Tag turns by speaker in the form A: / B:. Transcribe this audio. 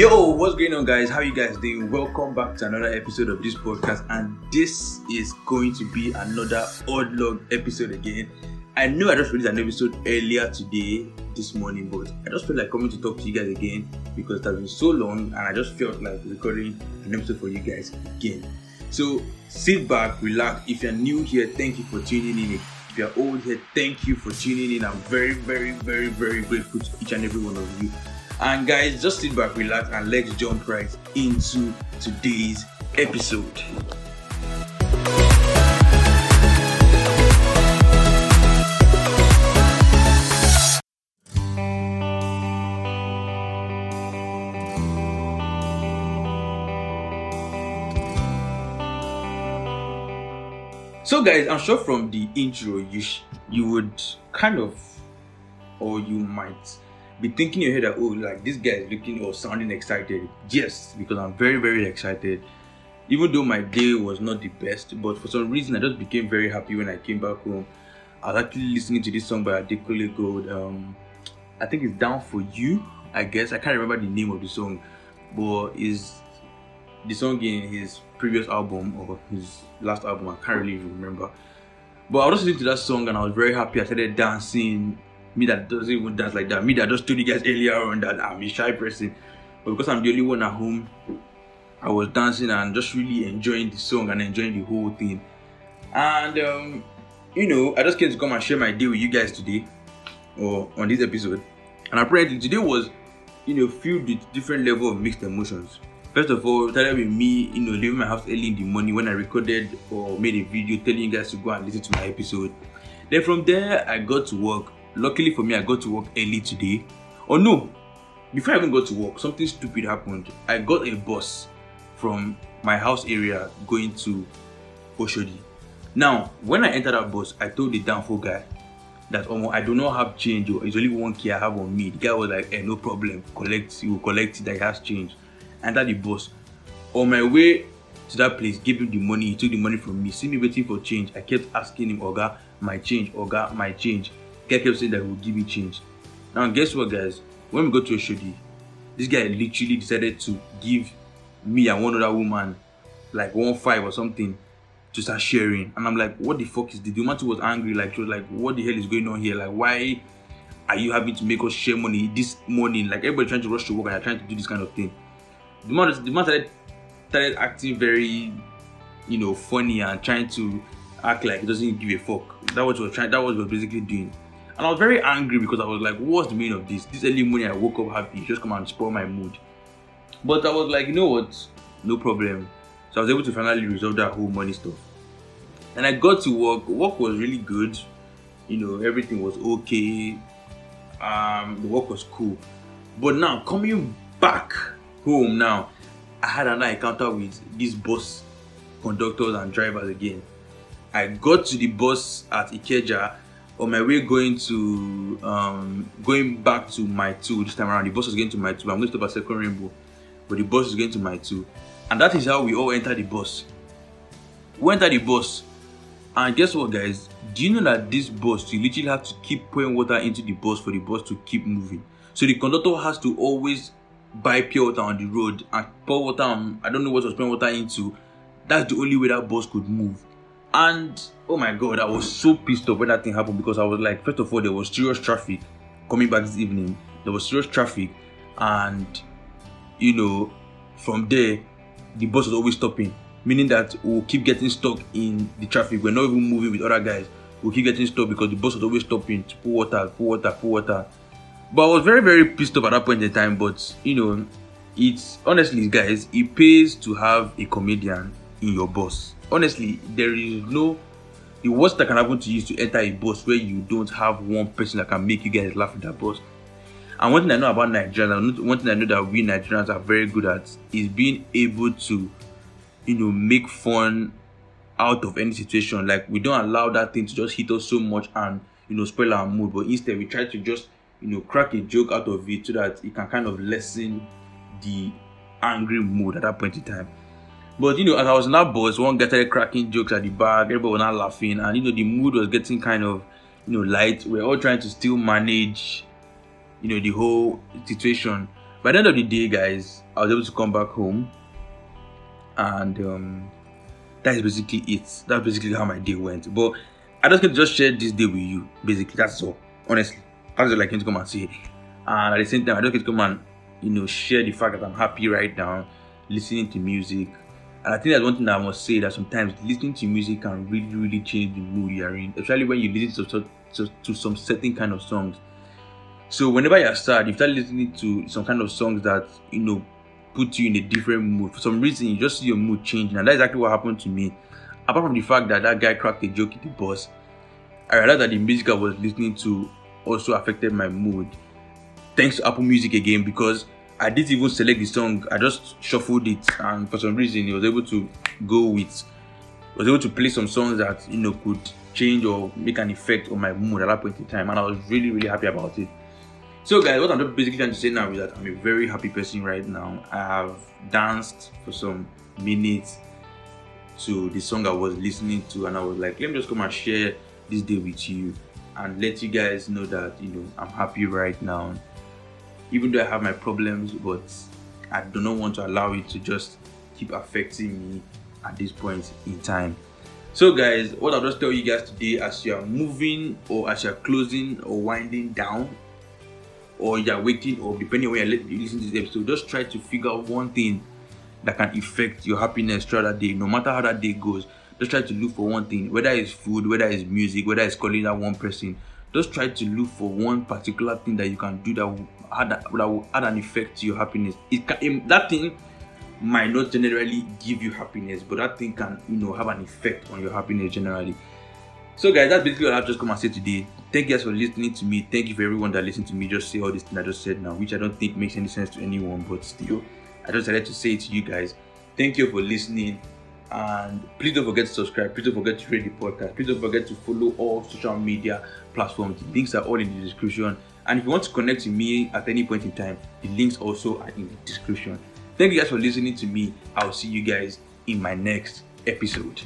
A: Yo, what's going on, guys? How you guys doing? Welcome back to another episode of this podcast, and this is going to be another audlog episode again. I know I just released an episode earlier today, this morning, but I just felt like coming to talk to you guys again because it has been so long, and I just felt like recording an episode for you guys again. So sit back, relax. If you're new here, thank you for tuning in. If you're old here, thank you for tuning in. I'm very, very, very, very grateful to each and every one of you. And guys, just sit back, relax, and let's jump right into today's episode. So, guys, I'm sure from the intro, you sh- you would kind of, or you might be thinking in your head that oh like this guy is looking or sounding excited. Yes because i'm very very excited. Even though my day was not the best but for some reason i just became very happy when i came back home. I was actually listening to this song by Adekunle Gold. Um i think it's down for you i guess. I can't remember the name of the song but is the song in his previous album or his last album i can't really remember. But i was listening to that song and i was very happy. I started dancing me that doesn't even dance like that, me that just told you guys earlier on that I'm a shy person, but because I'm the only one at home, I was dancing and just really enjoying the song and enjoying the whole thing. And um, you know, I just came to come and share my day with you guys today, or on this episode. And apparently today was, you know, filled with different level of mixed emotions. First of all, started with me, you know, leaving my house early in the morning when I recorded or made a video telling you guys to go and listen to my episode. Then from there, I got to work luckily for me, I got to work early today. Or oh, no, before I even got to work, something stupid happened. I got a bus from my house area going to Oshodi. Now, when I entered that bus, I told the danfo guy that oh, I do not have change. Or it's only one key I have on me. The guy was like, "Hey, no problem. Collect. You will collect it. He has change." Enter the bus. On my way to that place, give him the money. He took the money from me. See me waiting for change. I kept asking him, "Oga, my change. Oga, my change." Kept saying that he would give me change. Now, guess what, guys? When we go to a Oshodi, this guy literally decided to give me and one other woman like one five or something to start sharing. And I'm like, what the fuck is this? The woman too was angry, like she was like, what the hell is going on here? Like, why are you having to make us share money this morning? Like everybody trying to rush to work and you're trying to do this kind of thing. The man, the man started, started acting very, you know, funny and trying to act like he doesn't give a fuck. That was what trying. That was what basically doing. And I was very angry because I was like, what's the meaning of this? This early morning I woke up happy, just come and spoil my mood. But I was like, you know what? No problem. So I was able to finally resolve that whole money stuff. And I got to work. Work was really good. You know, everything was okay. Um, the work was cool. But now coming back home now, I had another encounter with these bus conductors and drivers again. I got to the bus at Ikeja on my way going to um going back to Mile 2 this time around. The bus was going to Mile 2 i'm going to stop at second rainbow but the bus is going to Mile 2 and that is how we all enter the bus. We enter the bus. And guess what guys? Do you know that this bus you literally have to keep pouring water into the bus for the bus to keep moving? So the conductor has to always buy pure water on the road and pour water on i don't know what was pouring water into. That's the only way that bus could move and oh my god, I was so pissed off when that thing happened because I was like, first of all, there was serious traffic coming back this evening. There was serious traffic, and you know, from there, the bus was always stopping, meaning that we'll keep getting stuck in the traffic. We're not even moving with other guys. We'll keep getting stuck because the bus was always stopping to pour water, pour water, pour water. But I was very, very pissed off at that point in time. But you know, it's honestly, guys, it pays to have a comedian in your bus honestly, there is no the worst that can happen to you is to enter a bus where you don't have one person that can make you guys laugh in that bus. And one thing I know about Nigerians, one thing I know that we Nigerians are very good at is being able to, you know, make fun out of any situation. Like we don't allow that thing to just hit us so much and you know spoil our mood, but instead we try to just you know crack a joke out of it so that it can kind of lessen the angry mood at that point in time. But you know, as I was in that bus, one guy started cracking jokes at the back, everybody was not laughing, and you know, the mood was getting kind of you know light. We are all trying to still manage, you know, the whole situation. by the end of the day, guys, I was able to come back home, and um, that is basically it. That's basically how my day went. But I just can just share this day with you. Basically, that's all. Honestly, that's all I came to come and say. And at the same time, I just came to come and you know share the fact that I'm happy right now, listening to music. And I think that's one thing I must say that sometimes listening to music can really, really change the mood you're in, especially when you listen to, to, to some certain kind of songs. So whenever you're sad, you start listening to some kind of songs that you know put you in a different mood. For some reason, you just see your mood changing, and that's exactly what happened to me. Apart from the fact that that guy cracked a joke in the bus, I realized that the music I was listening to also affected my mood. Thanks to Apple Music again, because I didn't even select the song. I just shuffled it, and for some reason, it was able to go with, was able to play some songs that you know could change or make an effect on my mood at that point in time, and I was really, really happy about it. So guys, what I'm basically trying to say now is that I'm a very happy person right now. I have danced for some minutes to the song I was listening to and I was like, let me just come and share this day with you and let you guys know that you know I'm happy right now. Even though I have my problems, but I do not want to allow it to just keep affecting me at this point in time. So guys, what I'll just tell you guys today as you are moving or as you're closing or winding down or you're waiting or depending on where you listen to this episode, just try to figure out one thing that can affect your happiness throughout that day. No matter how that day goes, just try to look for one thing, whether it's food, whether it's music, whether it's calling that one person. Just try to look for one particular thing that you can do that will add, that will add an effect to your happiness. It can, that thing might not generally give you happiness, but that thing can, you know, have an effect on your happiness generally. So, guys, that's basically what I've just come and say today. Thank you guys for listening to me. Thank you for everyone that listened to me just say all this thing I just said now, which I don't think makes any sense to anyone, but still, I just decided to say it to you guys. Thank you for listening. And please don't forget to subscribe. Please don't forget to rate the podcast. Please don't forget to follow all social media platforms. The links are all in the description. And if you want to connect to me at any point in time, the links also are in the description. Thank you guys for listening to me. I'll see you guys in my next episode.